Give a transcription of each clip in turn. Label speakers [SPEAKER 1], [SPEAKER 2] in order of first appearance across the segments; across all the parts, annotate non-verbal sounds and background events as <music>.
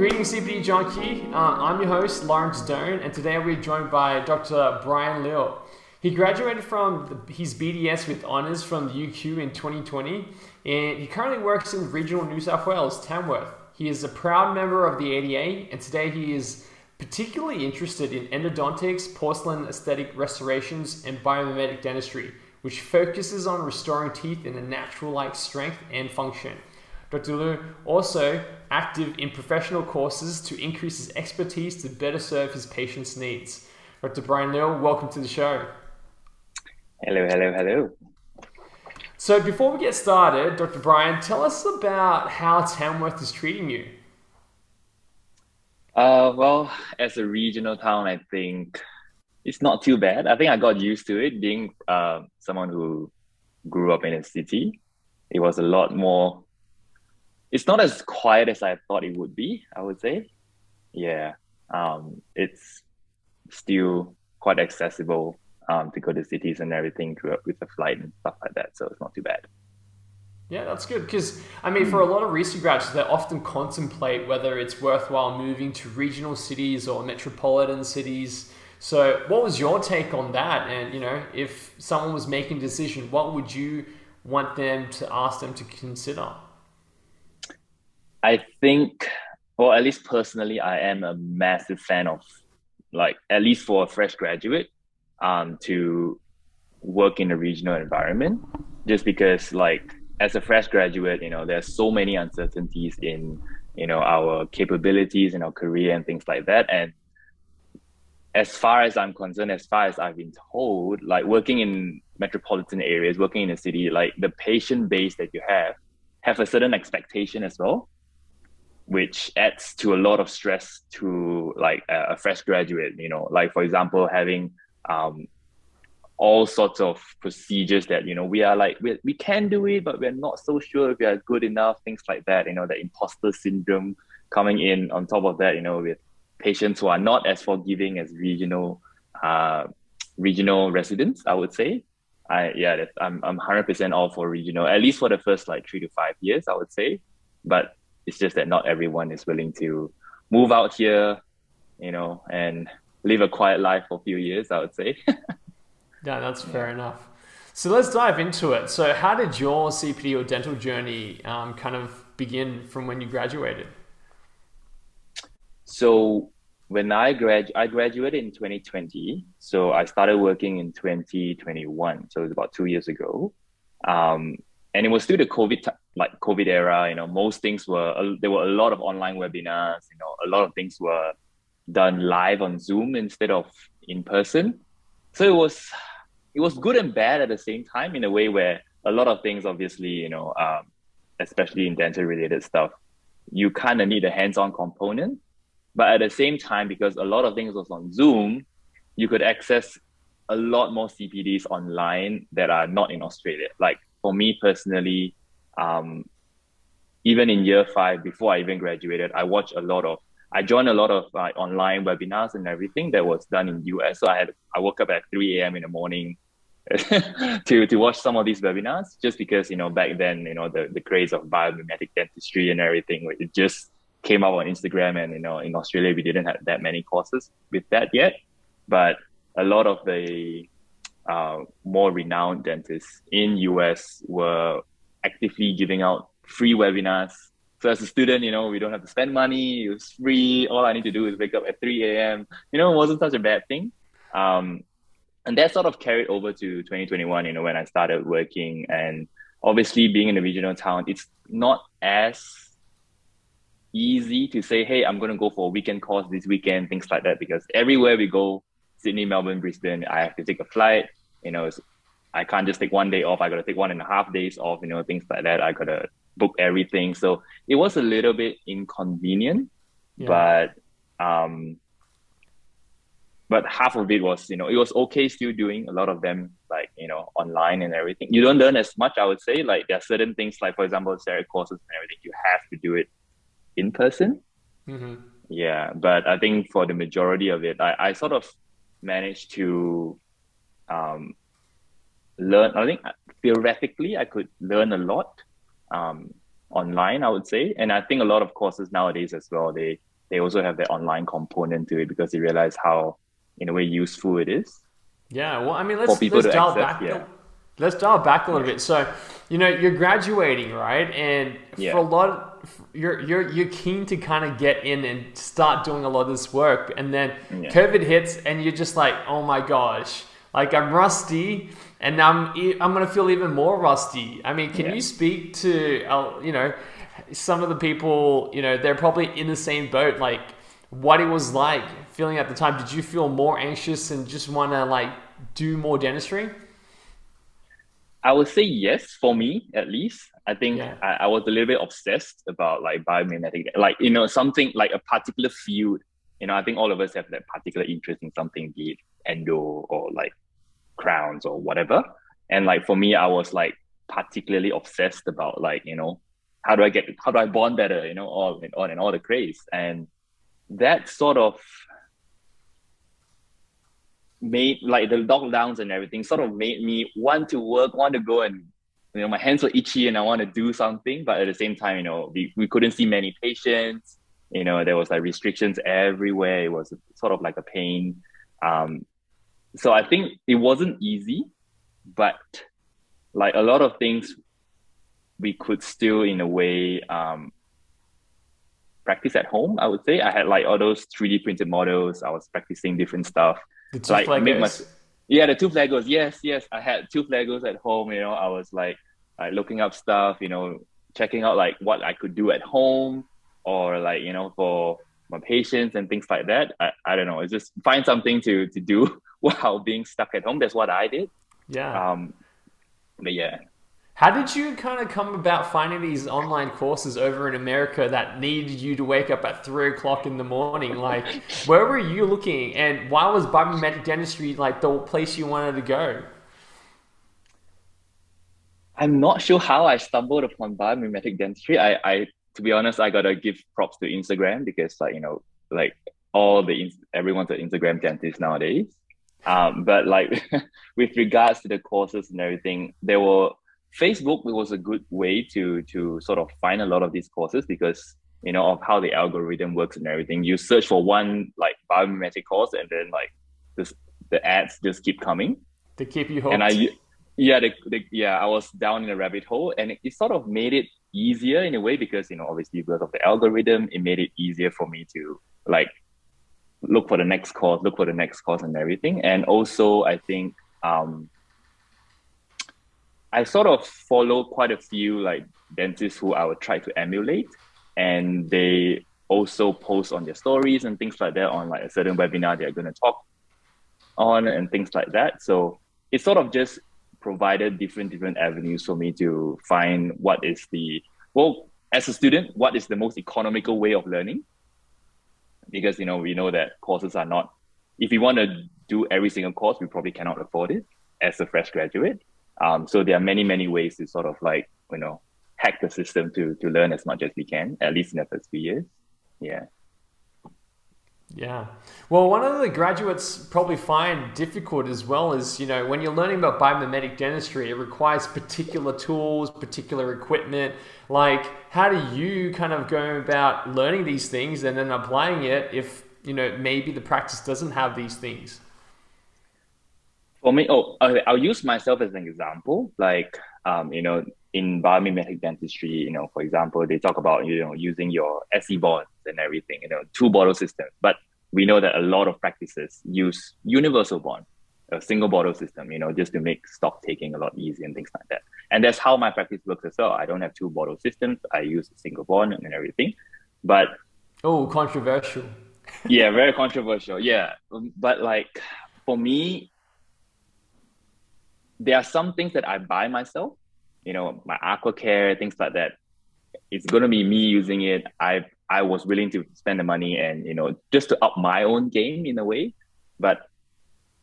[SPEAKER 1] Greetings, CPD Junkie. Uh, I'm your host, Laurence Doan, and today we're joined by Dr. Bryan Liew. He graduated from the, his BDS with honours from the UQ in 2020, and he currently works in regional New South Wales, Tamworth. He is a proud member of the ADA, and today he is particularly interested in endodontics, porcelain aesthetic restorations, and biomimetic dentistry, which focuses on restoring teeth in a natural like strength and function. Dr. Liew also active in professional courses to increase his expertise to better serve his patients' needs. Dr. Bryan Liew, welcome to the show.
[SPEAKER 2] Hello, hello, hello.
[SPEAKER 1] So before we get started, Dr. Bryan, tell us about how Tamworth is treating you.
[SPEAKER 2] Uh, well, as a regional town, I think it's not too bad. I think I got used to it being uh, someone who grew up in a city. It was a lot more it's not as quiet as I thought it would be. I would say, yeah, um, it's still quite accessible um, to go to cities and everything with a flight and stuff like that. So it's not too bad.
[SPEAKER 1] Yeah, that's good because I mean, for a lot of recent graduates, they often contemplate whether it's worthwhile moving to regional cities or metropolitan cities. So, what was your take on that? And you know, if someone was making a decision, what would you want them to ask them to consider?
[SPEAKER 2] I think, or at least personally, I am a massive fan of, like, at least for a fresh graduate, um, to work in a regional environment, just because, like, as a fresh graduate, you know, there's so many uncertainties in, you know, our capabilities and our career and things like that, and as far as I'm concerned, as far as I've been told, like working in metropolitan areas, working in a city, like the patient base that you have, have a certain expectation as well which adds to a lot of stress to like a, fresh graduate you know? Like for example having um, all sorts of procedures that you know we are like we, we can do it but we're not so sure if we are good enough things like that you know the imposter syndrome coming in on top of that you know with patients who are not as forgiving as regional uh, regional residents i would say. I yeah i'm i'm 100% all for regional at least for the first like 3 to 5 years i would say. But it's just that not everyone is willing to move out here, you know, and live a quiet life for a few years, I would say. <laughs>
[SPEAKER 1] yeah, that's fair enough. So let's dive into it. So, how did your CPD or dental journey um, kind of begin from when you graduated?
[SPEAKER 2] So, when I grad, I graduated in 2020. So I started working in 2021. So it was about two years ago. Um, and it was still the COVID like COVID era. You know, most things were there were a lot of online webinars. You know, a lot of things were done live on Zoom instead of in person. So it was it was good and bad at the same time in a way where a lot of things, obviously, you know, um, especially in dental related stuff, you kind of need a hands-on component. But at the same time, because a lot of things was on Zoom, you could access a lot more CPDs online that are not in Australia. Like for me personally, um, even in year five, before I even graduated, I watched a lot of, I joined a lot of like online webinars and everything that was done in US. So I had, I woke up at 3 a.m. in the morning <laughs> to, to watch some of these webinars just because, you know, back then, you know, the, the craze of biomimetic dentistry and everything, it just came out on Instagram. And, you know, in Australia, we didn't have that many courses with that yet. But a lot of the uh, more renowned dentists in US were actively giving out free webinars. So as a student, you know, we don't have to spend money. It was free. All I need to do is wake up at 3 a.m. You know, it wasn't such a bad thing. Um, and that sort of carried over to 2021, you know, when I started working. And obviously being in a regional town, it's not as easy to say, hey, I'm going to go for a weekend course this weekend, things like that, because everywhere we go, Sydney, Melbourne, Brisbane, I have to take a flight. You know, I can't just take one day off. I got to take one and a half days off, you know, things like that. I got to book everything. So it was a little bit inconvenient, yeah. but Um, but half of it was, you know, it was okay still doing a lot of them like, you know, online and everything. You don't learn as much, I would say. Like there are certain things like, for example, CEREC courses and everything, you have to do it in person. Mm-hmm. Yeah. But I think for the majority of it, I, I sort of managed to um, learn. I think theoretically, I could learn a lot um, online, I would say. And I think a lot of courses nowadays as well, they, they also have the online component to it because they realize how in a way useful it is.
[SPEAKER 1] Yeah, well, I mean, let's, let's dial access, back. Yeah. Let's dial back a little bit. So, you know, you're graduating, right? And yeah. for a lot, of, you're you're you're keen to kind of get in and start doing a lot of this work, and then yeah. COVID hits, and you're just like, oh my gosh, like I'm rusty, and I'm I'm gonna feel even more rusty. I mean, can yeah. you speak to uh, you know some of the people? You know, they're probably in the same boat, like what it was like feeling at the time. Did you feel more anxious and just want to like do more dentistry?
[SPEAKER 2] I would say yes for me at least. I think yeah. I, I, was a little bit obsessed about like biomimetic, like you know something like a particular field. You know, I think all of us have that particular interest in something, be it endo or like crowns or whatever. And like for me, I was like particularly obsessed about like you know how do I get how do I bond better, you know, all and on and all the craze. And that sort of made like the lockdowns and everything sort of made me want to work, want to go and you know my hands were itchy and I want to do something, but at the same time, you know, we, we couldn't see many patients. You know, there was like restrictions everywhere. It was sort of like a pain. Um, so I think it wasn't easy, but like a lot of things we could still in a way um, practice at home. I would say I had like all those 3D printed models. I was practicing different stuff.
[SPEAKER 1] The two like Legos. make my
[SPEAKER 2] yeah the tooth Legos. Yes, yes. I had tooth Legos at home. You know, I was like like looking up stuff. You know, checking out like what I could do at home or like you know for my patients and things like that. I, I don't know. It's just find something to to do <laughs> while being stuck at home. That's what I did.
[SPEAKER 1] Yeah.
[SPEAKER 2] Um, but yeah,
[SPEAKER 1] how did you kind of come about finding these online courses over in America that needed you to wake up at three o'clock in the morning? Like, where were you looking, and why was biomimetic dentistry like the place you wanted to go?
[SPEAKER 2] I'm not sure how I stumbled upon biomimetic dentistry. I, I, to be honest, I gotta give props to Instagram because, like, you know, like all the everyone's an Instagram dentist nowadays. Um, but like <laughs> with regards to the courses and everything, there were Facebook was a good way to to sort of find a lot of these courses because you know of how the algorithm works and everything. You search for one like biomimetic course and then like this the ads just keep coming.
[SPEAKER 1] To keep you hooked.
[SPEAKER 2] And I yeah, the, the, yeah, I was down in a rabbit hole and it, it sort of made it easier in a way because you know obviously because of the algorithm, it made it easier for me to like look for the next course, look for the next course and everything. And also I think um I sort of follow quite a few like dentists who I would try to emulate, and they also post on their stories and things like that on like a certain webinar they're going to talk on and things like that. So it sort of just provided different different avenues for me to find what is the well as a student what is the most economical way of learning because you know we know that courses are not if we want to do every single course we probably cannot afford it as a fresh graduate um, so there are many, many ways to sort of like, you know, hack the system to, to learn as much as we can, at least in the first few years. Yeah.
[SPEAKER 1] Yeah. Well, one of the graduates probably find difficult as well is, you know, when you're learning about biomimetic dentistry, it requires particular tools, particular equipment. Like, how do you kind of go about learning these things and then applying it if, you know, maybe the practice doesn't have these things?
[SPEAKER 2] For me, oh, okay, I'll use myself as an example. Like, um, you know, in biomimetic dentistry, you know, for example, they talk about you know using your SE bonds and everything, you know, two bottle system. But we know that a lot of practices use universal bond, a single bottle system, you know, just to make stock taking a lot easier and things like that. And that's how my practice works as well. I don't have two bottle systems. I use a single bond and everything. But
[SPEAKER 1] oh, controversial.
[SPEAKER 2] yeah, very controversial. Yeah, but like for me, there are some things that I buy myself, you know, my aqua care, things like that. It's gonna be me using it. I I was willing to spend the money and you know just to up my own game in a way, but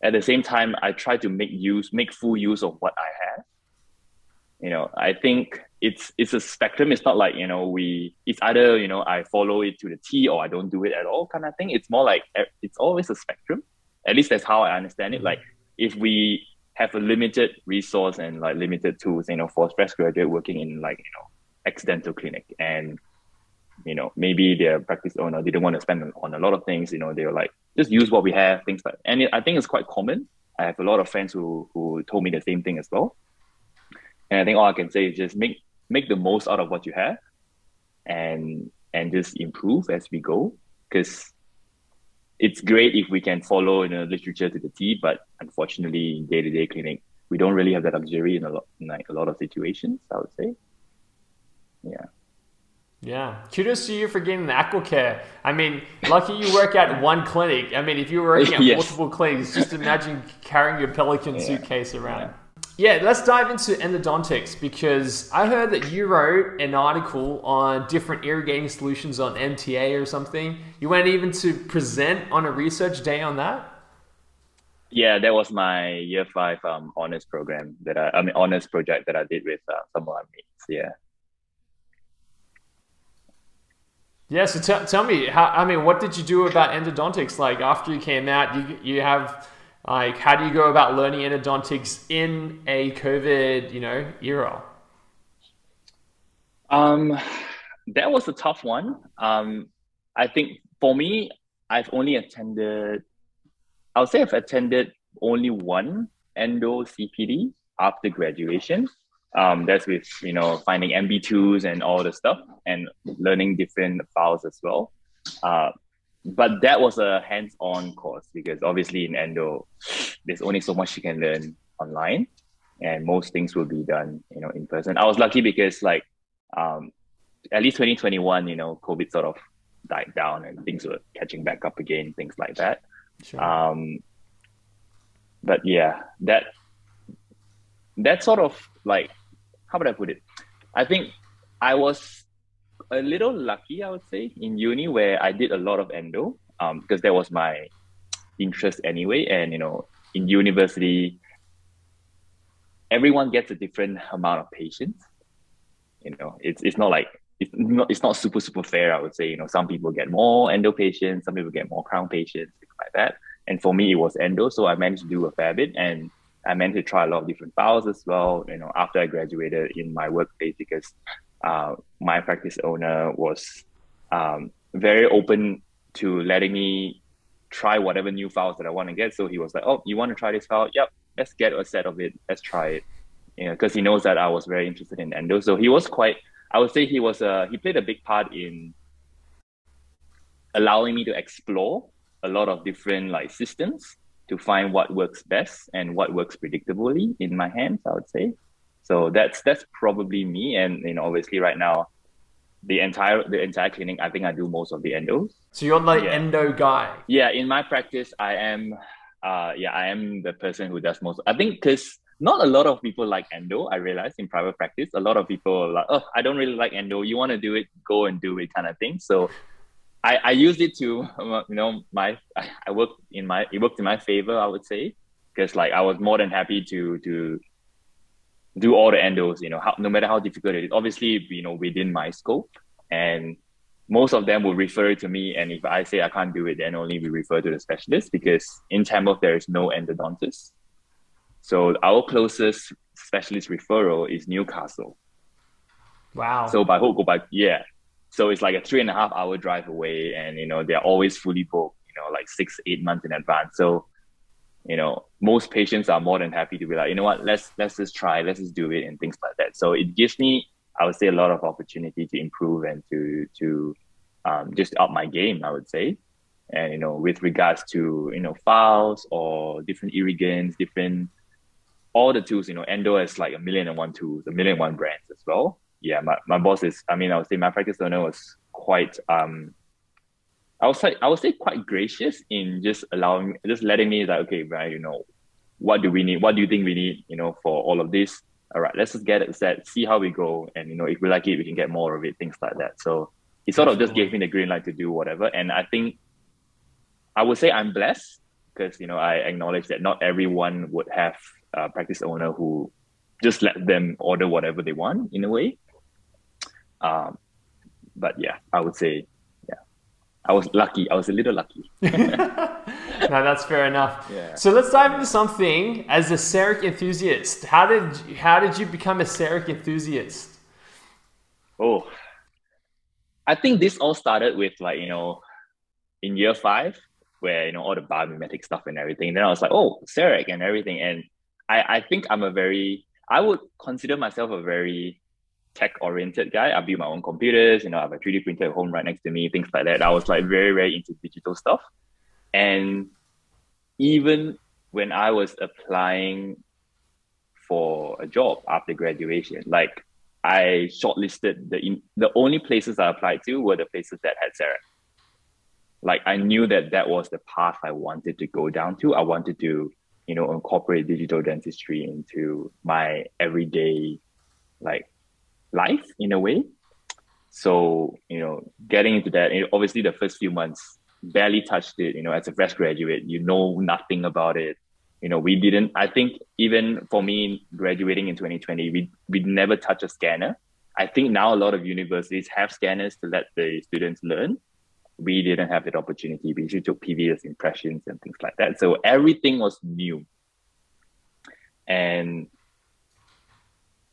[SPEAKER 2] at the same time, I try to make use, make full use of what I have. You know, I think it's it's a spectrum. It's not like you know we it's either you know I follow it to the T or I don't do it at all kind of thing. It's more like it's always a spectrum. At least that's how I understand it. Like if we have a limited resource and like limited tools, you know, for fresh graduate working in like you know accidental clinic. And you know maybe their practice owner didn't want to spend on a lot of things you know they were like just use what we have things like and it, i think it's quite common. I have a lot of friends who who told me the same thing as well. And i think all i can say is just make make the most out of what you have and and just improve as we go. Because it's great if we can follow in you know, literature to the T, but unfortunately, in day-to-day clinic, we don't really have that luxury in a lot, in like a lot of situations. I would say, yeah.
[SPEAKER 1] Yeah, kudos to you for getting the Aquacare. I mean, lucky you work at one clinic. I mean, if you were working at <laughs> yes. multiple clinics, just imagine carrying your Pelican yeah. suitcase around. Yeah. Yeah, let's dive into endodontics because I heard that you wrote an article on different irrigating solutions on MTA or something. You went even to present on a research day on that.
[SPEAKER 2] Yeah, that was my year five um, honors program that I, I mean honors project that I did with uh, some of my mates. Yeah.
[SPEAKER 1] Yeah, so t- tell me, how, I mean, what did you do about endodontics? Like after you came out, you you have like how do you go about learning endodontics in a COVID, you know, era?
[SPEAKER 2] Um, that was a tough one. Um, I think for me, I've only attended. I would say I've attended only one endo CPD after graduation um, that's with you know finding MB2s and all the stuff and learning different files as well. Uh, but that was a hands-on course because obviously in endo, <sniffs> there's only so much you can learn online, and most things will be done you know in person. I was lucky because like um, at least 2021, you know, COVID sort of died down and things were catching back up again, things like that. Sure. Um, but yeah, that that sort of like how would I put it? I think I was a little lucky, I would say, in uni where I did a lot of endo um, because that was my interest anyway. And, you know, in university, everyone gets a different amount of patients. You know, it's, it's not like, it's not, it's not super, super fair, I would say. You know, some people get more endo patients, some people get more crown patients, things like that. And for me, it was endo. So I managed to do a fair bit. And I managed to try a lot of different files as well, you know, after I graduated in my workplace because uh, my practice owner was um, very open to letting me try whatever new files that I want to get. So he was like, "Oh, you want to try this file? Yep, let's get a set of it. Let's try it." Know, because he knows that I was very interested in endo. So he was quite. I would say he was. Uh, he played a big part in allowing me to explore a lot of different like systems to find what works best and what works predictably in my hands, I would say. So that's that's probably me. And you know, obviously right now, the entire the entire clinic, I think I do most of the endos.
[SPEAKER 1] So you're the yeah. endo guy.
[SPEAKER 2] Yeah, in my practice, I am. Uh, yeah, I am the person who does most. I think because not a lot of people like endo. I realize in private practice, a lot of people are like, oh, I don't really like endo. You want to do it, go and do it, kind of thing. So I, I used it to you know my I, I worked in my it worked in my favor I would say because like I was more than happy to to do all the endos you know how, no matter how difficult it is obviously you know within my scope and most of them will refer to me and if I say I can't do it then only we refer to the specialist because in Tamworth there is no endodontist so our closest specialist referral is Newcastle
[SPEAKER 1] wow
[SPEAKER 2] so by hook or by yeah so it's like a three and a half hour drive away, and you know they're always fully booked. You know, like six eight months in advance. So you know most patients are more than happy to be like you know what? Let's let's just try let's just do it and things like that. So it gives me i would say a lot of opportunity to improve and to to um, just up my game i would say. And you know with regards to you know files or different irrigants different all the tools you know endo has like a million and one tools a million and one brands as well. Yeah, my, my boss is, I mean, I would say my practice owner was quite, um, I would say, I would say quite gracious in just allowing, just letting me like, okay, right, you know, what do we need? What do you think we need, you know, for all of this? All right, let's just get it set, see how we go. And, you know, if we like it, we can get more of it, things like that. So he sort of just gave me the green light to do whatever. And I think I would say I'm blessed because you know I acknowledge that not everyone would have a practice owner who just let them order whatever they want in a way. Um, but yeah, I would say I was lucky. I was a little lucky. <laughs>
[SPEAKER 1] no, that's fair enough.
[SPEAKER 2] Yeah.
[SPEAKER 1] So let's dive into something as a CEREC enthusiast. How did how did you become a CEREC enthusiast?
[SPEAKER 2] Oh, I think this all started with like, you know, in year five, where, you know, all the biomimetic stuff and everything. Then I was like, oh, CEREC and everything. And I, I think I'm a very, I would consider myself a very tech oriented guy. I build my own computers, you know, I have a 3D printer at home right next to me, things like that. I was like very, very into digital stuff. And even when I was applying for a job after graduation, like I shortlisted the the only places I applied to were the places that had CEREC. Like I knew that that was the path I wanted to go down to. I wanted to, you know, incorporate digital dentistry into my everyday, like, life in a way. So you know, getting into that, obviously the first few months barely touched it. You know, as a fresh graduate, you know nothing about it. You know we didn't i think even for me graduating in 2020 we we never touch a scanner. I think now a lot of universities have scanners to let the students learn. We didn't have that opportunity. We usually took pvs impressions and things like that. So everything was new. And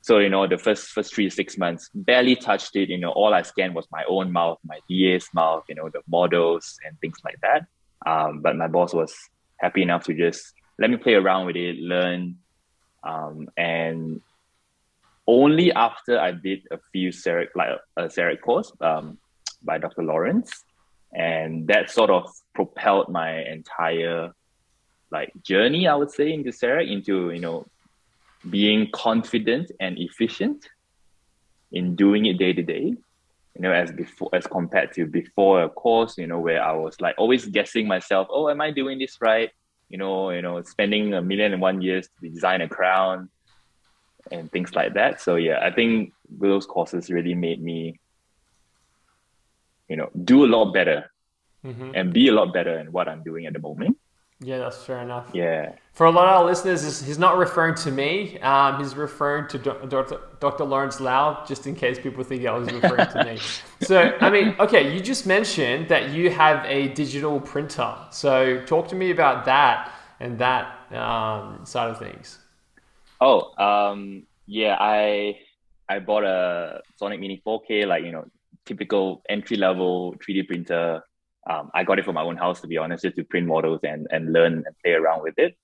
[SPEAKER 2] so you know the first first three six months barely touched it you know all i scanned was my own mouth my da's mouth you know the models and things like that um, but my boss was happy enough to just let me play around with it, learn. Um, and only after I did a few CEREC, like a, a CEREC course um, by Dr. Lawrence, and that sort of propelled my entire like journey, I would say, into CEREC, into you know being confident and efficient in doing it day to day. You know, as before, as compared to before a course, you know, where I was like always guessing myself, oh, am I doing this right? you know, you know, spending a million and one years to design a crown and things like that. So yeah, I think those courses really made me, you know, do a lot better mm-hmm. and be a lot better in what I'm doing at the moment.
[SPEAKER 1] Yeah, that's fair enough.
[SPEAKER 2] Yeah.
[SPEAKER 1] For a lot of our listeners, he's not referring to me. Um, he's referring to Dr. Dr. Lawrence Lau, just in case people think I was referring to me. <laughs> So, I mean, okay, you just mentioned that you have a digital printer. So, talk to me about that and that um, side of things.
[SPEAKER 2] Oh, um, yeah, I I bought a Sonic Mini 4K, like you know, typical entry level 3D printer um, I got it for my own house, to be honest, just to print models and, and learn and play around with it.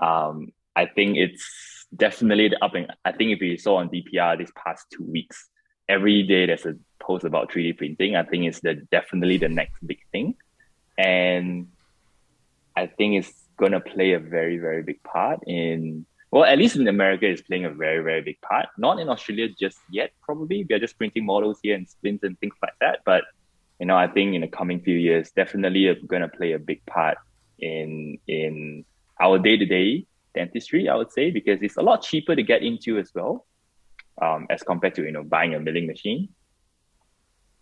[SPEAKER 2] Um, I think it's definitely the up and I think if you saw on DPR this past two weeks, every day there's a post about 3D printing. I think it's the definitely the next big thing. And I think it's gonna play a very, very big part in well, at least in America, it's playing a very, very big part. Not in Australia just yet, probably. We are just printing models here and spins and things like that. But you know, I think in the coming few years, definitely going to play a big part in in our day to day dentistry. I would say because it's a lot cheaper to get into as well, um, as compared to you know buying a milling machine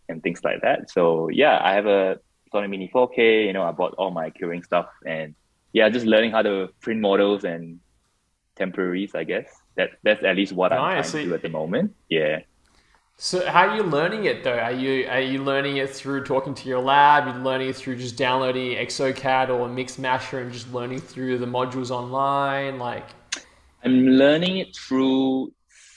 [SPEAKER 2] and things like that. So yeah, I have a Sonic Mini 4K. You know, I bought all my curing stuff and yeah, just learning how to print models and temporaries. I guess that that's at least what nice. I'm trying to do at the moment. Yeah.
[SPEAKER 1] So how are you learning it though? Are you are you learning it through talking to your lab? You're you learning it through just downloading ExoCAD or Meshmixer and just learning through the modules online? Like
[SPEAKER 2] I'm learning it through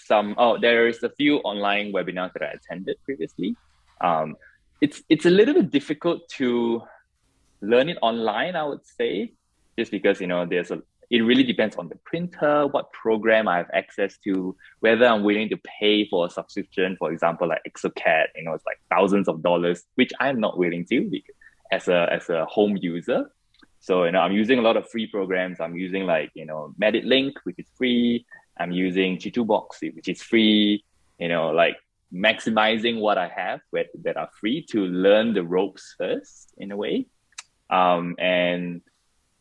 [SPEAKER 2] some oh there is a few online webinars that I attended previously. Um, it's it's a little bit difficult to learn it online, I would say, just because you know there's a it really depends on the printer, what program I have access to, whether I'm willing to pay for a subscription, for example, like ExoCAD, you know, it's like thousands of dollars, which I'm not willing to as a as a home user. So, you know, I'm using a lot of free programs. I'm using like, you know, MeditLink, which is free. I'm using Chitubox, which is free, you know, like maximizing what I have that are free to learn the ropes first in a way. Um, and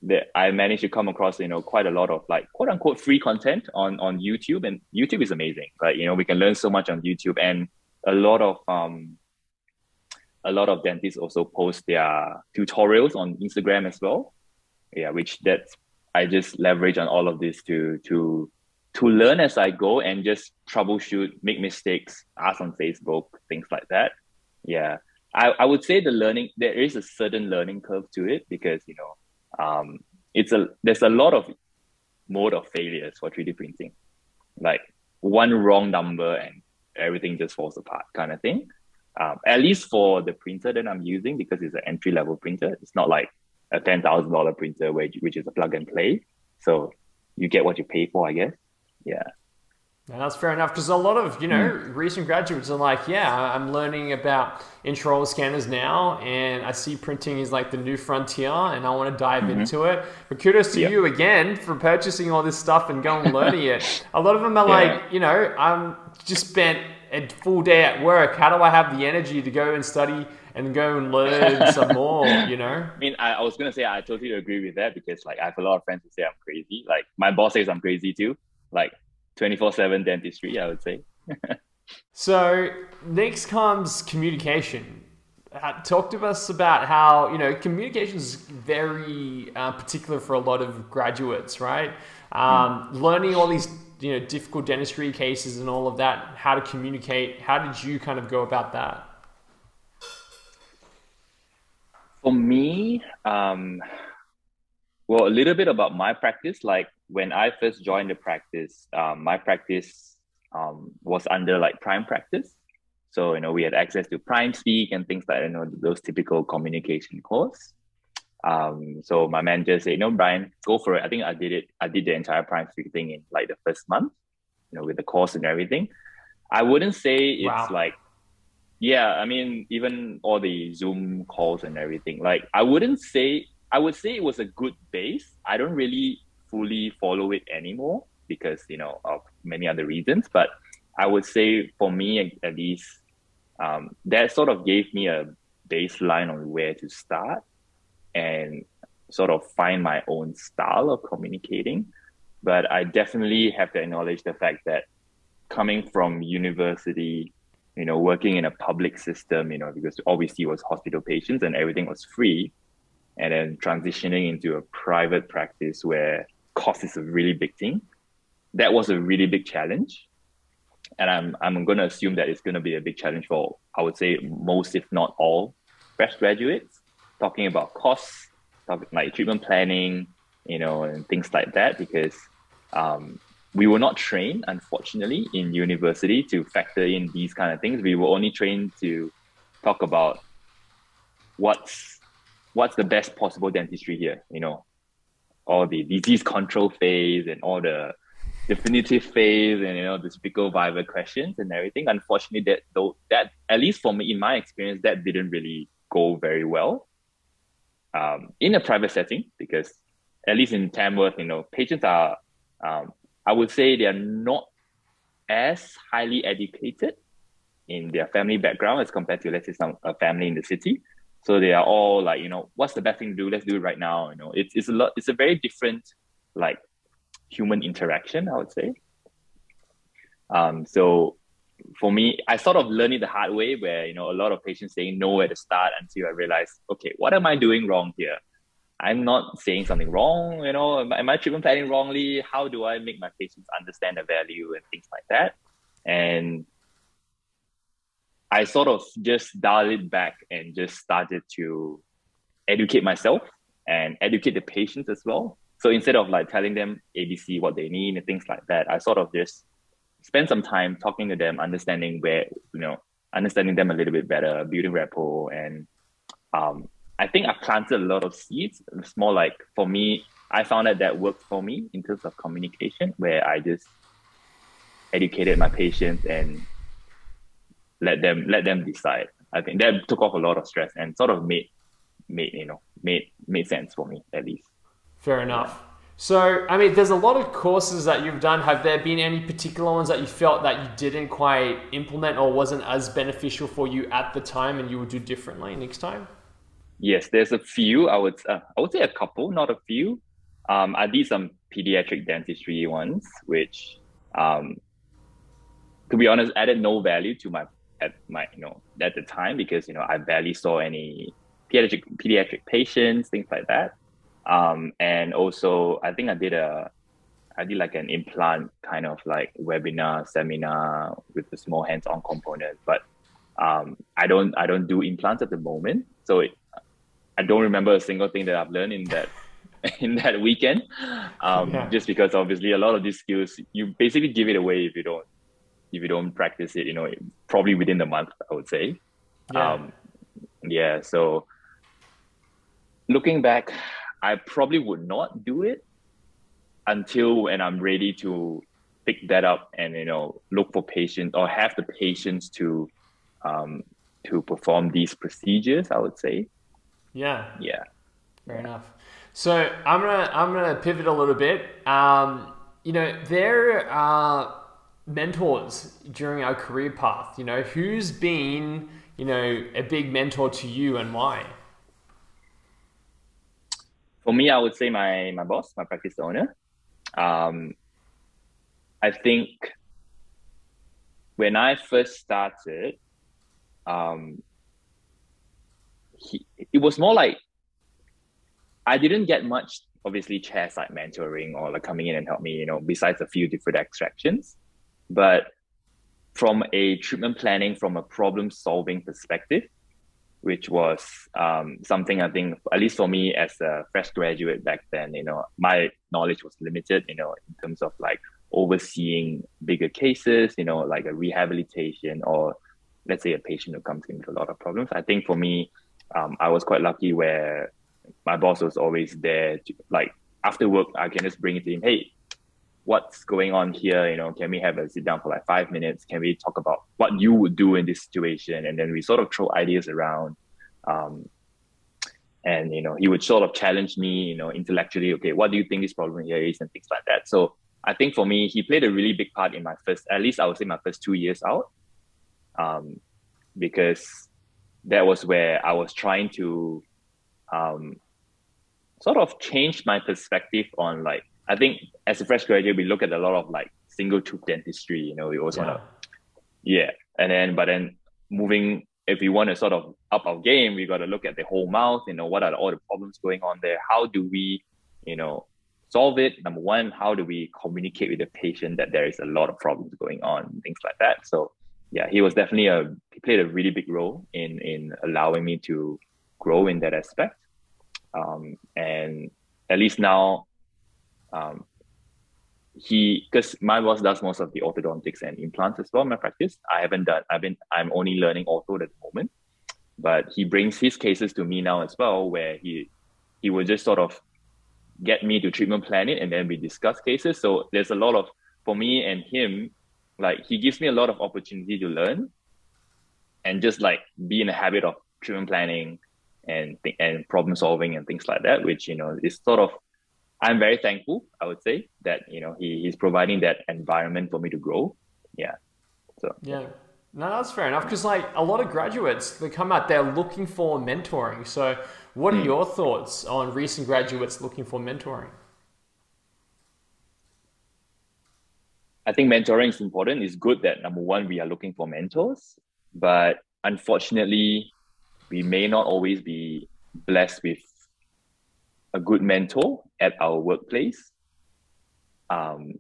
[SPEAKER 2] that I managed to come across, you know, quite a lot of like quote unquote free content on on YouTube, and YouTube is amazing. Right, you know, we can learn so much on YouTube, and a lot of um, a lot of dentists also post their tutorials on Instagram as well. Yeah, which that's I just leverage on all of this to to to learn as I go and just troubleshoot, make mistakes, ask on Facebook, things like that. Yeah. I, I would say the learning there is a certain learning curve to it because you know um, it's a there's a lot of mode of failures for 3D printing. Like one wrong number and everything just falls apart kind of thing. Um, at least for the printer that I'm using because it's an entry level printer. It's not like a ten thousand dollar printer which which is a plug and play. So you get what you pay for, I guess. Yeah.
[SPEAKER 1] And that's fair enough because a lot of you know mm. recent graduates are like, yeah, I'm learning about intraoral scanners now, and I see printing is like the new frontier, and I want to dive mm-hmm. into it. But kudos to yep. you again for purchasing all this stuff and going learning it. A lot of them are yeah. like, you know, I'm just spent a full day at work. How do I have the energy to go and study and go and learn <laughs> some more? You know.
[SPEAKER 2] I mean, I, I was gonna say I totally agree with that because like I have a lot of friends who say I'm crazy. Like my boss says I'm crazy too. Like 24 7 dentistry, I would say. <laughs>
[SPEAKER 1] so, next comes communication. Uh, talk to us about how, you know, communication is very uh, particular for a lot of graduates, right? Um, mm. Learning all these, you know, difficult dentistry cases and all of that, how to communicate. How did you kind of go about that?
[SPEAKER 2] For me, um, well, a little bit about my practice. Like when I first joined the practice, um, my practice um, was under like prime practice. So, you know, we had access to prime speak and things like, you know, those typical communication calls. Um, so my manager said, no, Bryan, go for it. I think I did it. I did the entire prime speak thing in like the first month, you know, with the course and everything. I wouldn't say it's wow. like, yeah, I mean, even all the Zoom calls and everything, like I wouldn't say, I would say it was a good base. I don't really fully follow it anymore because you know of many other reasons. But I would say for me at least, um, that sort of gave me a baseline on where to start and sort of find my own style of communicating. But I definitely have to acknowledge the fact that coming from university, you know, working in a public system, you know, because obviously it was hospital patients and everything was free, and then transitioning into a private practice where cost is a really big thing. That was a really big challenge. And I'm, I'm going to assume that it's going to be a big challenge for, I would say, most, if not all, fresh graduates, talking about costs, talking like treatment planning, you know, and things like that, because um, we were not trained, unfortunately, in university to factor in these kind of things. We were only trained to talk about what's what's the best possible dentistry here, you know, all the disease control phase and all the definitive phase and you know the typical viva questions and everything. Unfortunately, that though that at least for me in my experience, that didn't really go very well um, in a private setting because at least in Tamworth, you know, patients are um, I would say they are not as highly educated in their family background as compared to let's say some a family in the city. So they are all like, you know, what's the best thing to do? Let's do it right now. You know, it's it's a lot. It's a very different like human interaction, I would say. Um, so for me, I sort of learned it the hard way, where you know a lot of patients saying no at the start until I realized, okay, what am I doing wrong here? I'm not saying something wrong. You know, am, I treatment planning wrongly? How do I make my patients understand the value and things like that? And I sort of just dialed it back and just started to educate myself and educate the patients as well. So instead of like telling them ABC what they need and things like that, I sort of just spend some time talking to them, understanding where you know, understanding them a little bit better, building rapport, and um, I think I planted a lot of seeds. It's more like for me, I found that that worked for me in terms of communication, where I just educated my patients and let them let them decide. I think that took off a lot of stress and sort of made made you know made made sense for me at least.
[SPEAKER 1] Fair enough. So, I mean, there's a lot of courses that you've done. Have there been any particular ones that you felt that you didn't quite implement or wasn't as beneficial for you at the time, and you would do differently next time?
[SPEAKER 2] Yes, there's a few. I would uh, I would say a couple, not a few. Um, I did some pediatric dentistry ones, which, um, to be honest, added no value to my at my you know at the time because you know I barely saw any pediatric pediatric patients, things like that. Um, and also I think I did a I did like an implant kind of like webinar seminar with a small hands-on component, but um, I don't I don't do implants at the moment, so it, I don't remember a single thing that I've learned in that <laughs> in that weekend. Um, yeah. Just because obviously a lot of these skills you basically give it away if you don't if you don't practice it. You know, probably within the month, I would say. Yeah. Um, yeah. So looking back, I probably would not do it until when I'm ready to pick that up and you know look for patients or have the patience to um, to perform these procedures. I would say.
[SPEAKER 1] Yeah.
[SPEAKER 2] Yeah.
[SPEAKER 1] Fair enough. So I'm gonna I'm gonna pivot a little bit. Um, you know, there are mentors during our career path. You know, who's been you know a big mentor to you and why?
[SPEAKER 2] For me, I would say my my boss, my practice owner. Um, I think when I first started, um, he, it was more like I didn't get much, obviously, chair side mentoring or like coming in and help me, you know, besides a few different extractions. But from a treatment planning, from a problem solving perspective, which was um, something I think, at least for me as a fresh graduate back then, you know, my knowledge was limited, you know, in terms of like overseeing bigger cases, you know, like a rehabilitation or let's say a patient who comes in with a lot of problems. I think for me, um, I was quite lucky where my boss was always there to like after work, I can just bring it to him, hey, what's going on here? You know, can we have a sit down for like five minutes? Can we talk about what you would do in this situation? And then we sort of throw ideas around. Um, and you know, he would sort of challenge me, you know, intellectually. Okay, what do you think this problem here is, and things like that. So I think for me, he played a really big part in my first, at least I would say my first two years out, um, because that was where I was trying to um, sort of change my perspective on like I think as a fresh graduate, we look at a lot of like single tooth dentistry. You know, we always yeah. want to, yeah. And then, but then moving, if we want to sort of up our game, we got to look at the whole mouth. You know, what are all the problems going on there? How do we, you know, solve it? Number one, how do we communicate with the patient that there is a lot of problems going on, things like that. So, yeah, he was definitely a he played a really big role in in allowing me to grow in that aspect. Um, and at least now um, he because my boss does most of the orthodontics and implants as well in my practice. I haven't done. I've been. I'm only learning ortho at the moment, but he brings his cases to me now as well, where he he will just sort of get me to treatment plan it, and then we discuss cases. So there's a lot of for me and him, like he gives me a lot of opportunity to learn, and just like be in a habit of treatment planning and th- and problem solving and things like that, which you know is sort of I'm very thankful, I would say, that you know he, he's providing that environment for me to grow. Yeah. So
[SPEAKER 1] yeah. No, that's fair enough. Because like a lot of graduates, they come out, they're looking for mentoring. So, what are mm. your thoughts on recent graduates looking for mentoring?
[SPEAKER 2] I think mentoring is important. It's good that number one, we are looking for mentors, but unfortunately, we may not always be blessed with a good mentor at our workplace. Um,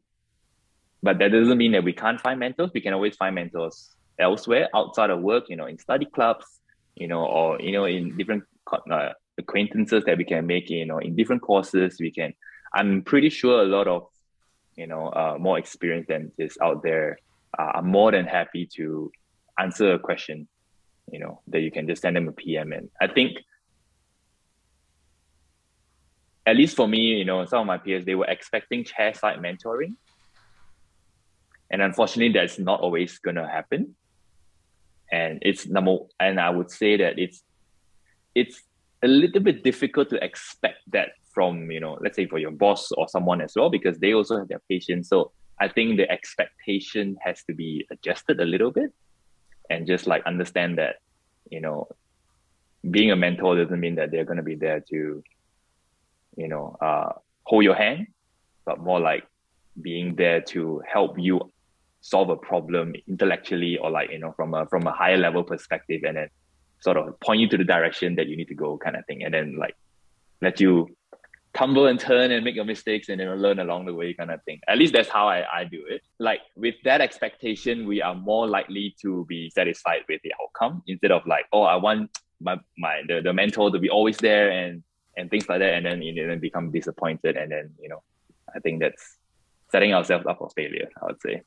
[SPEAKER 2] but that doesn't mean that we can't find mentors. We can always find mentors elsewhere outside of work, you know, in study clubs, you know, or, you know, in different uh, acquaintances that we can make, you know, in different courses. We can, I'm pretty sure a lot of, you know, uh, more experienced dentists out there uh, are more than happy to answer a question, you know, that you can just send them a PM. And I think at least for me, you know, some of my peers, they were expecting chair side mentoring. And unfortunately, that's not always going to happen. And it's number, and I would say that it's, it's a little bit difficult to expect that from, you know, let's say for your boss or someone as well, because they also have their patients. So I think the expectation has to be adjusted a little bit and just like understand that, you know, being a mentor doesn't mean that they're going to be there to you know, uh, hold your hand, but more like being there to help you solve a problem intellectually or like you know from a from a higher level perspective and then sort of point you to the direction that you need to go kind of thing. And then like let you tumble and turn and make your mistakes and then learn along the way kind of thing. At least that's how I, I do it. Like with that expectation we are more likely to be satisfied with the outcome instead of like oh i want my my the, the mentor to be always there and and things like that and then you know, then become disappointed and then you know i think that's setting ourselves up for failure i would say.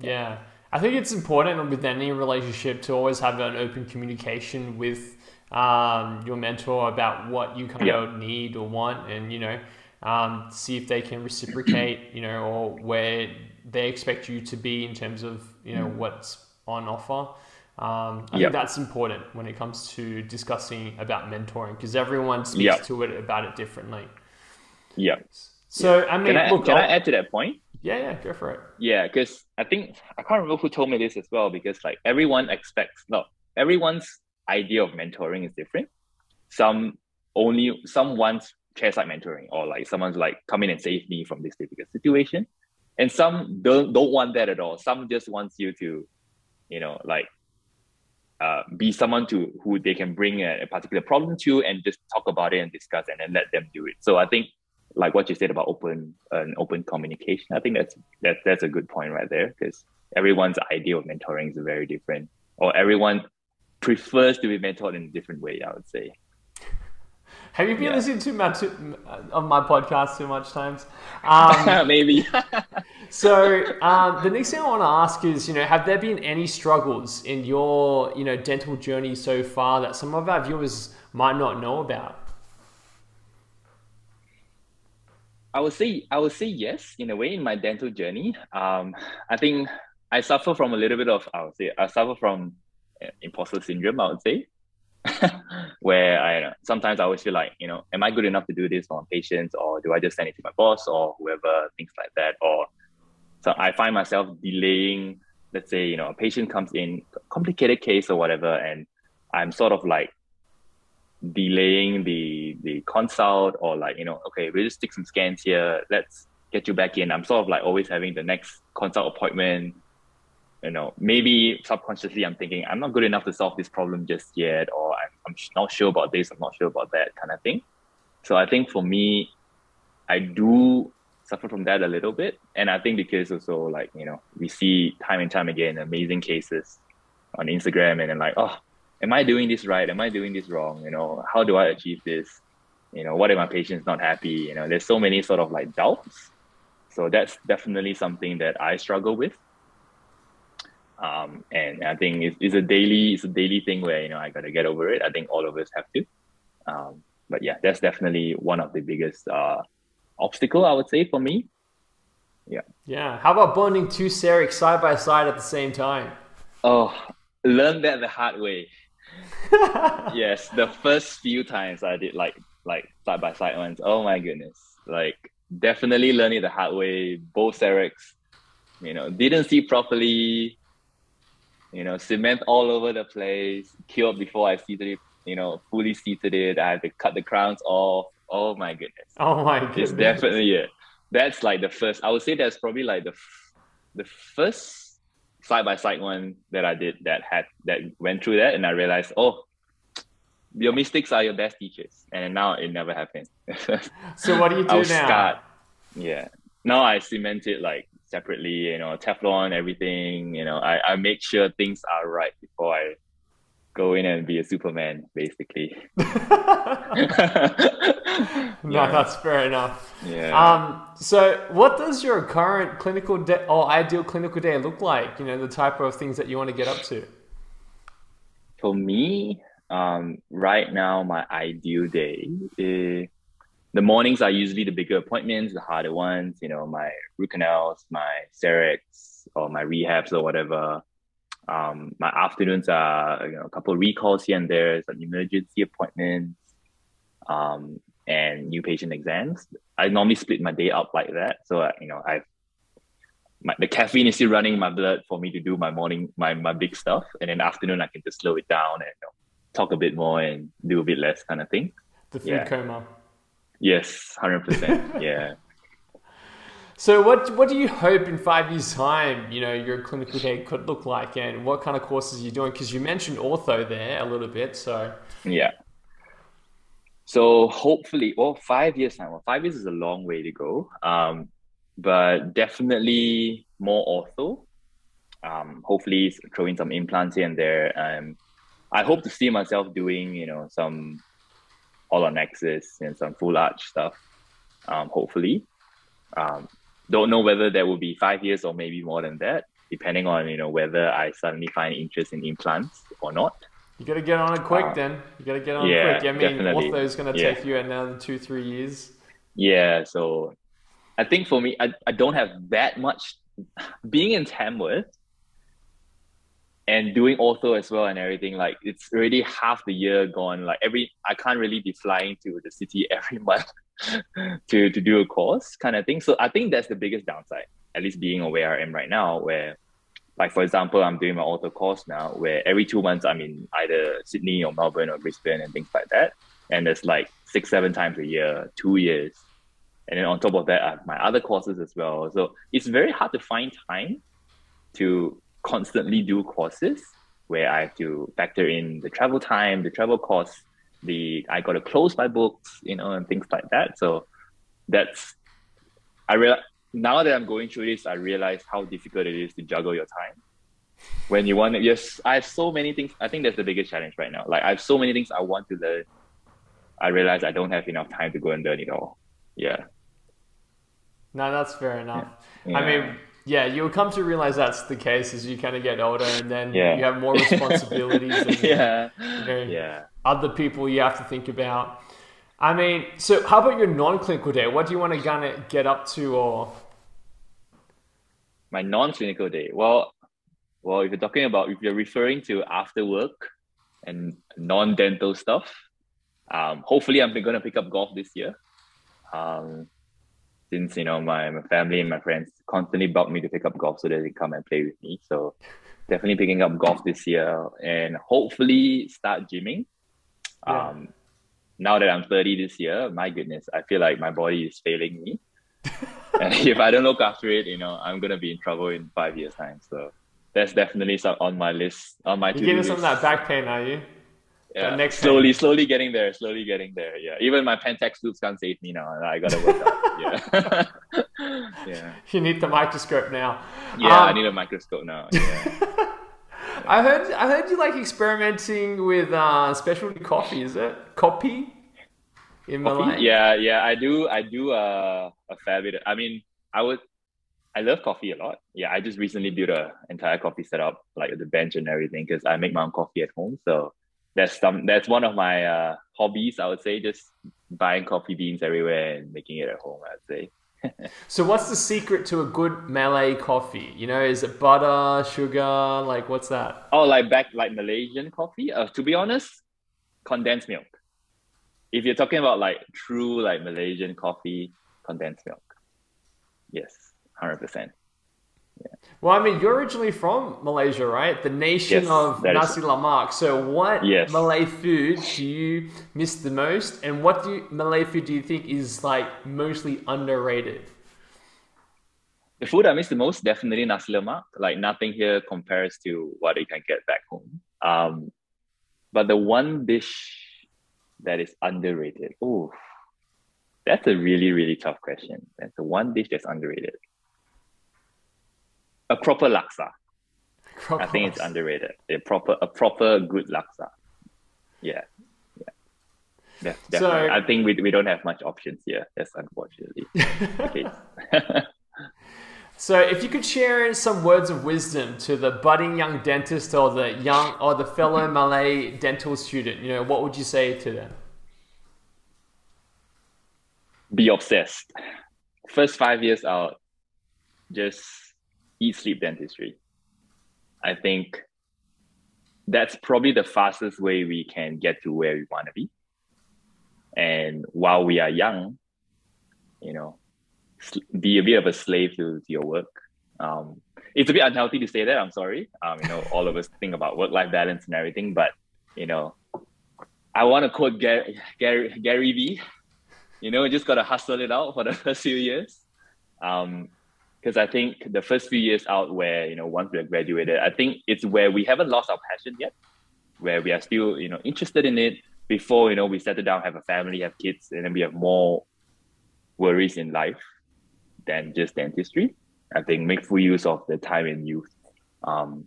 [SPEAKER 1] Yeah. I think it's important with any relationship to always have an open communication with um, your mentor about what you kind of need or want and you know um, see if they can reciprocate <clears throat> you know or where they expect you to be in terms of you know what's on offer um, I yep. think that's important when it comes to discussing about mentoring because everyone speaks yep. to it about it differently.
[SPEAKER 2] Yeah.
[SPEAKER 1] So I mean,
[SPEAKER 2] can I,
[SPEAKER 1] look,
[SPEAKER 2] can I add to that point?
[SPEAKER 1] Yeah, yeah, go for it.
[SPEAKER 2] Yeah, because I think I can't remember who told me this as well. Because like everyone expects, no, everyone's idea of mentoring is different. Some only some wants chairside mentoring, or like someone's like come in and save me from this difficult situation, and some don't don't want that at all. Some just wants you to, you know, like uh, be someone to who they can bring a, a, particular problem to and just talk about it and discuss and then let them do it. So I think like what you said about open uh, open communication, I think that's that's that's a good point right there because everyone's idea of mentoring is very different, or everyone prefers to be mentored in a different way. I would say.
[SPEAKER 1] Have you been yeah. listening to my to, of my podcast too much times? Um, <laughs>
[SPEAKER 2] Maybe. <laughs>
[SPEAKER 1] so um, the next thing I want to ask is, you know, have there been any struggles in your, you know, dental journey so far that some of our viewers might not know about?
[SPEAKER 2] I would say I would say yes in a way in my dental journey. Um, I think I suffer from a little bit of I would say I suffer from uh, imposter syndrome. I would say <laughs> where I sometimes I always feel like, you know, am I good enough to do this my patients or do I just send it to my boss or whoever, things like that. Or so I find myself delaying, let's say, you know, a patient comes in, complicated case or whatever, and I'm sort of like delaying the the consult or like, you know, okay, we'll just stick some scans here, let's get you back in. I'm sort of like always having the next consult appointment you know, maybe subconsciously I'm thinking I'm not good enough to solve this problem just yet, or I'm, I'm not sure about this, I'm not sure about that kind of thing. So I think for me, I do suffer from that a little bit. And I think because also like, you know, we see time and time again amazing cases on Instagram and then like, oh, am I doing this right? Am I doing this wrong? You know, how do I achieve this? You know, what if my patient's not happy? You know, there's so many sort of like doubts. So that's definitely something that I struggle with um, and I think it's, it's a daily it's a daily thing where you know I gotta get over it. I think all of us have to. Um, but yeah, that's definitely one of the biggest uh, obstacle I would say for me. Yeah.
[SPEAKER 1] Yeah. How about bonding two CERECs side by side at the same time?
[SPEAKER 2] Oh, learn that the hard way. <laughs> yes, the first few times I did like like side by side ones. Oh my goodness, like definitely learning the hard way. Both CERECs, you know, didn't see properly you know, cement all over the place, cured before I seated it, you know, fully seated it. I had to cut the crowns off. Oh my goodness.
[SPEAKER 1] Oh my goodness.
[SPEAKER 2] It's definitely it. That's like the first, I would say that's probably like the, the first side by side one that I did that had, that went through that. And I realized, oh, your mistakes are your best teachers. And now it never happened. <laughs>
[SPEAKER 1] so what do you do now?
[SPEAKER 2] Scarred. Yeah. Now I cemented like separately, you know, Teflon, everything, you know, I, I make sure things are right before I go in and be a Superman, basically. <laughs> <laughs> no,
[SPEAKER 1] yeah. that's fair enough.
[SPEAKER 2] Yeah.
[SPEAKER 1] Um, so what does your current clinical day or ideal clinical day look like? You know, the type of things that you want to get up to?
[SPEAKER 2] For me, um, right now, my ideal day is the mornings are usually the bigger appointments, the harder ones, you know, my root canals, my CERECs or my rehabs or whatever. Um, my afternoons are you know, a couple of recalls here and there, some emergency appointments, um, and new patient exams. I normally split my day up like that. So, uh, you know, I've my, the caffeine is still running in my blood for me to do my morning, my, my big stuff. And then afternoon, I can just slow it down and you know, talk a bit more and do a bit less kind of thing.
[SPEAKER 1] The food yeah. coma.
[SPEAKER 2] Yes, hundred percent. <laughs> Yeah.
[SPEAKER 1] So what what do you hope in five years' time, you know, your clinical day could look like, and what kind of courses are you doing? Because you mentioned ortho there a little bit, so
[SPEAKER 2] yeah. So hopefully, well, five years time. Well, five years is a long way to go. Um, but definitely more ortho. Um, hopefully throwing some implants here and there. Um, I hope to see myself doing, you know, some all on X's and some full arch stuff. Um, hopefully. Um, don't know whether that will be five years or maybe more than that, depending on you know whether I suddenly find interest in implants or not.
[SPEAKER 1] You gotta get on it quick uh, then. You gotta get on yeah, quick. I mean, definitely. ortho is gonna yeah. take you another two, three years.
[SPEAKER 2] Yeah, so I think for me, I, I don't have that much. Being in Tamworth and doing ortho as well and everything, like it's already half the year gone. Like every, I can't really be flying to the city <laughs> every month to to do a course kind of thing. So I think that's the biggest downside. At least being where I am right now, where like for example, I'm doing my ortho course now, where every two months I'm in either Sydney or Melbourne or Brisbane and things like that. And it's like six, seven times a year, two years. And then on top of that, I have my other courses as well. So it's very hard to find time to constantly do courses where I have to factor in the travel time, the travel costs, the I got to close my books, you know, and things like that. So that's I real now that I'm going through this, I realize how difficult it is to juggle your time. When you want to, yes, I have so many things. I think that's the biggest challenge right now. Like I have so many things I want to learn. I realize I don't have enough time to go and learn it all. Yeah.
[SPEAKER 1] No, that's fair enough. Yeah. I mean, yeah, you'll come to realize that's the case as you kind of get older, and then yeah. you have more responsibilities. <laughs> and,
[SPEAKER 2] yeah. You know, yeah.
[SPEAKER 1] Other people you have to think about. I mean, so how about your non-clinical day? What do you want to kind of get up to, or
[SPEAKER 2] my non-clinical day? Well, well, if you're talking about if you're referring to after work and non-dental stuff, um, hopefully I'm going to pick up golf this year. Um, since you know my, my family and my friends constantly bug me to pick up golf so that they come and play with me. So definitely picking up golf this year and hopefully start gymming. Yeah. Um, now that I'm 30 this year, my goodness, I feel like my body is failing me. <laughs> and if I don't look after it, you know, I'm gonna be in trouble in five years' time. So that's definitely some on my list. On my
[SPEAKER 1] You're getting some of that back pain, are you?
[SPEAKER 2] Yeah, next slowly, slowly getting there, slowly getting there. Yeah, even my Pentax loupes can't save me now. I gotta work out. Yeah, <laughs> yeah.
[SPEAKER 1] You need the microscope now.
[SPEAKER 2] Yeah, um, I need a microscope now. <laughs> Yeah.
[SPEAKER 1] I heard, I heard you like experimenting with uh, specialty coffee. Is it coffee
[SPEAKER 2] in Malay? Yeah, yeah, I do. I do uh, a fair bit. Of, I mean, I would. I love coffee a lot. Yeah, I just recently built a entire coffee setup, like the bench and everything, because I make my own coffee at home. So that's some that's one of my uh, hobbies. I would say just buying coffee beans everywhere and making it at home. I'd say. <laughs>
[SPEAKER 1] so what's the secret to a good Malay coffee? You know, is it butter, sugar? Like what's that?
[SPEAKER 2] Oh, like back like Malaysian coffee. Uh, to be honest, condensed milk. If you're talking about like true like Malaysian coffee, condensed milk. Yes, hundred percent.
[SPEAKER 1] Yeah. Well, I mean, you're originally from Malaysia, right? The nation yes, of nasi lemak. So, what yes. Malay food do you miss the most, and what do you, Malay food do you think is like mostly underrated?
[SPEAKER 2] The food I miss the most definitely nasi lemak. Like nothing here compares to what you can get back home. Um, but the one dish that is underrated, oh, that's a really really tough question. That's the one dish that's underrated a proper laksa. I think it's underrated. A proper a proper good laksa. Yeah. Yeah. definitely. So, I think we, we don't have much options here. That's unfortunately <laughs> <laughs>
[SPEAKER 1] so if you could share some words of wisdom to the budding young dentist or the young or the fellow <laughs> Malay dental student, you know, what would you say to them?
[SPEAKER 2] Be obsessed. First five years out, just eat sleep dentistry. I think that's probably the fastest way we can get to where we want to be. And while we are young, you know, be a bit of a slave to, to your work. Um, it's a bit unhealthy to say that. I'm sorry. Um, you know, all of us think about work life balance and everything, but you know, I want to quote Gary, Gary Gary Vee. You know, just gotta hustle it out for the <laughs> first few years Um, because I think the first few years out where, you know, once we're graduated, I think it's where we haven't lost our passion yet, where we are still, you know, interested in it before, you know, we settle down, have a family, have kids, and then we have more worries in life than just dentistry. I think make full use of the time in youth um,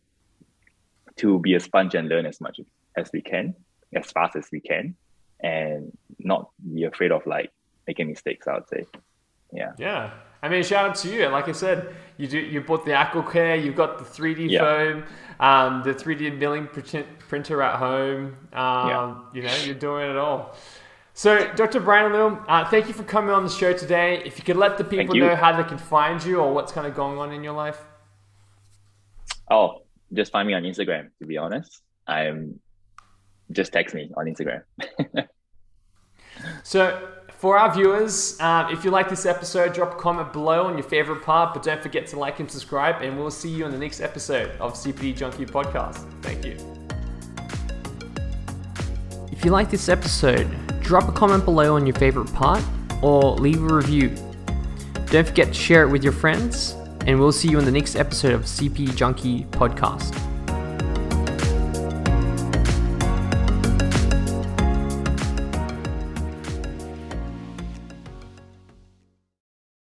[SPEAKER 2] to be a sponge and learn as much as we can, as fast as we can, and not be afraid of like making mistakes, I would say. Yeah.
[SPEAKER 1] Yeah. I mean, shout out to you. Like I said, you do you bought the AquaCare, you've got the 3D yeah. foam, um, the 3D milling printer at home. Um, yeah. You know, you're doing it all. So, Dr. Bryan uh, thank you for coming on the show today. If you could let the people know how they can find you or what's kind of going on in your life.
[SPEAKER 2] Oh, just find me on Instagram, to be honest. I'm just text me on Instagram. <laughs>
[SPEAKER 1] so, for our viewers, uh, if you like this episode, drop a comment below on your favorite part, but don't forget to like and subscribe, and we'll see you on the next episode of CPD Junkie Podcast. Thank you. If you like this episode, drop a comment below on your favorite part or leave a review. Don't forget to share it with your friends, and we'll see you on the next episode of CPD Junkie Podcast.